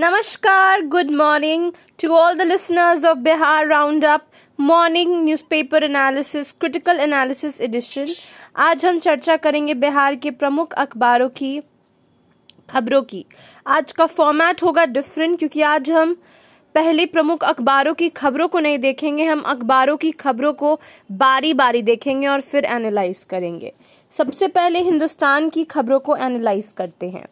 Namaskar, good morning to all the listeners of Bihar Roundup morning newspaper analysis critical analysis edition आज हम चर्चा करेंगे बिहार के प्रमुख अखबारों की खबरों की। आज का फॉर्मेट होगा डिफरेंट क्योंकि आज हम पहले प्रमुख अखबारों की खबरों को नहीं देखेंगे हम अखबारों की खबरों को बारी बारी देखेंगे और फिर एनालाइज करेंगे। सबसे पहले हिंदुस्तान की खबरों को एनालाइज करते हैं।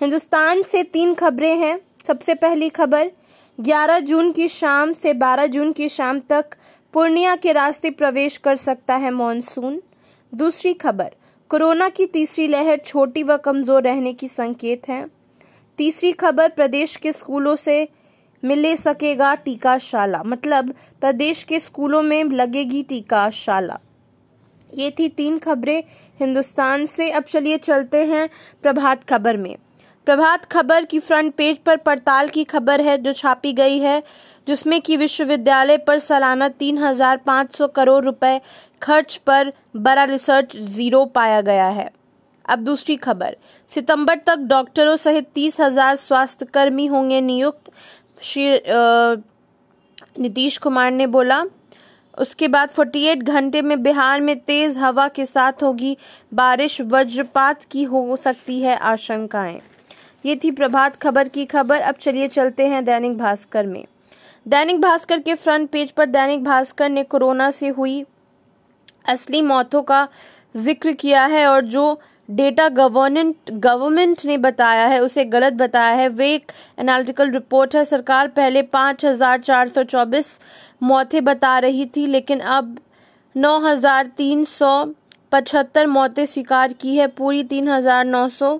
हिंदुस्तान से तीन खबरें हैं। सबसे पहली खबर 11 जून की शाम से 12 जून की शाम तक पूर्णिया के रास्ते प्रवेश कर सकता है मॉनसून। दूसरी खबर, कोरोना की तीसरी लहर छोटी व कमज़ोर रहने की संकेत है। तीसरी खबर, प्रदेश के स्कूलों से मिले सकेगा टीकाशाला। मतलब प्रदेश के स्कूलों में लगेगी टीकाशाला। ये थी तीन खबरें हिंदुस्तान से। अब चलिए चलते हैं प्रभात खबर में। प्रभात खबर की फ्रंट पेज पर पड़ताल की खबर है जो छापी गई है, जिसमें कि विश्वविद्यालय पर सालाना तीन हज़ार पाँच सौ करोड़ रुपए खर्च पर बड़ा रिसर्च ज़ीरो पाया गया है। अब दूसरी खबर, सितंबर तक डॉक्टरों सहित तीस हज़ार स्वास्थ्य कर्मी होंगे नियुक्त, श्री नीतीश कुमार ने बोला। उसके बाद 48 घंटे में बिहार में तेज हवा के साथ होगी, बारिश, वज्रपात की हो सकती है आशंकाएँ। ये थी प्रभात खबर की खबर। अब चलिए चलते हैं दैनिक भास्कर में। दैनिक भास्कर के फ्रंट पेज पर दैनिक भास्कर ने कोरोना से हुई असली मौतों का ज़िक्र किया है और जो डेटा गवर्नेंट गवर्नमेंट ने बताया है, उसे गलत बताया है। वे एक एनालिटिकल रिपोर्ट है। सरकार पहले पाँच हज़ार चार सौ चौबीस मौतें बता रही थी, लेकिन अब नौ हज़ार तीन सौ पचहत्तर मौतें स्वीकार की है। पूरी तीन हज़ार नौ सौ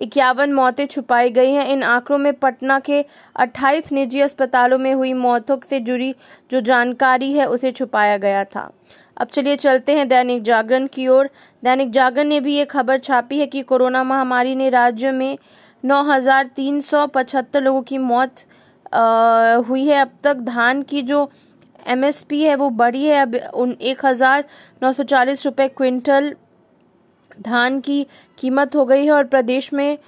इक्यावन मौतें छुपाई गई हैं। इन आंकड़ों में पटना के 28 निजी अस्पतालों में हुई मौतों से जुड़ी जो जानकारी है उसे छुपाया गया था। अब चलिए चलते हैं दैनिक जागरण की ओर। दैनिक जागरण ने भी ये खबर छापी है कि कोरोना महामारी ने राज्य में नौ हज़ार तीन सौ पचहत्तर लोगों की मौत आ, हुई है। अब तक धान की जो एमएसपी है वो बढ़ी है। अब उन एक हज़ार नौ सौ चालीस रुपये क्विंटल धान की कीमत हो गई है और प्रदेश में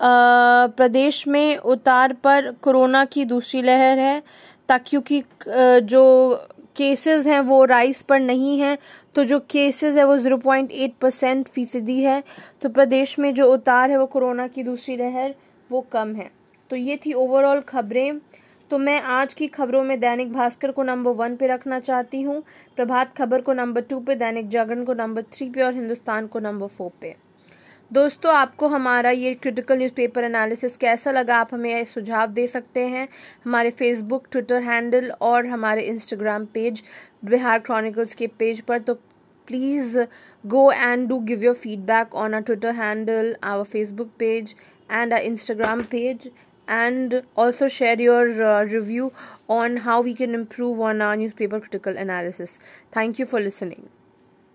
आ, प्रदेश में उतार पर कोरोना की दूसरी लहर है ताकि क्योंकि जो केसेस हैं वो राइस पर नहीं हैं। तो जो केसेस है वो ज़ीरो पॉइंट एट परसेंट फ़ीसदी है। तो प्रदेश में जो उतार है वो कोरोना की दूसरी लहर वो कम है। तो ये थी ओवरऑल खबरें। तो मैं आज की खबरों में दैनिक भास्कर को नंबर वन पे रखना चाहती हूँ, प्रभात खबर को नंबर टू पे, दैनिक जागरण को नंबर थ्री पे और हिंदुस्तान को नंबर फोर पे। दोस्तों, आपको हमारा ये क्रिटिकल न्यूज़पेपर एनालिसिस कैसा लगा, आप हमें सुझाव दे सकते हैं। हमारे फेसबुक ट्विटर हैंडल और हमारे इंस्टाग्राम पेज बिहार क्रॉनिकल्स के पेज पर। तो please go and do give your feedback on our Twitter handle our Facebook page and our Instagram page and also share your uh, review on how we can improve on our newspaper critical analysis. Thank you for listening.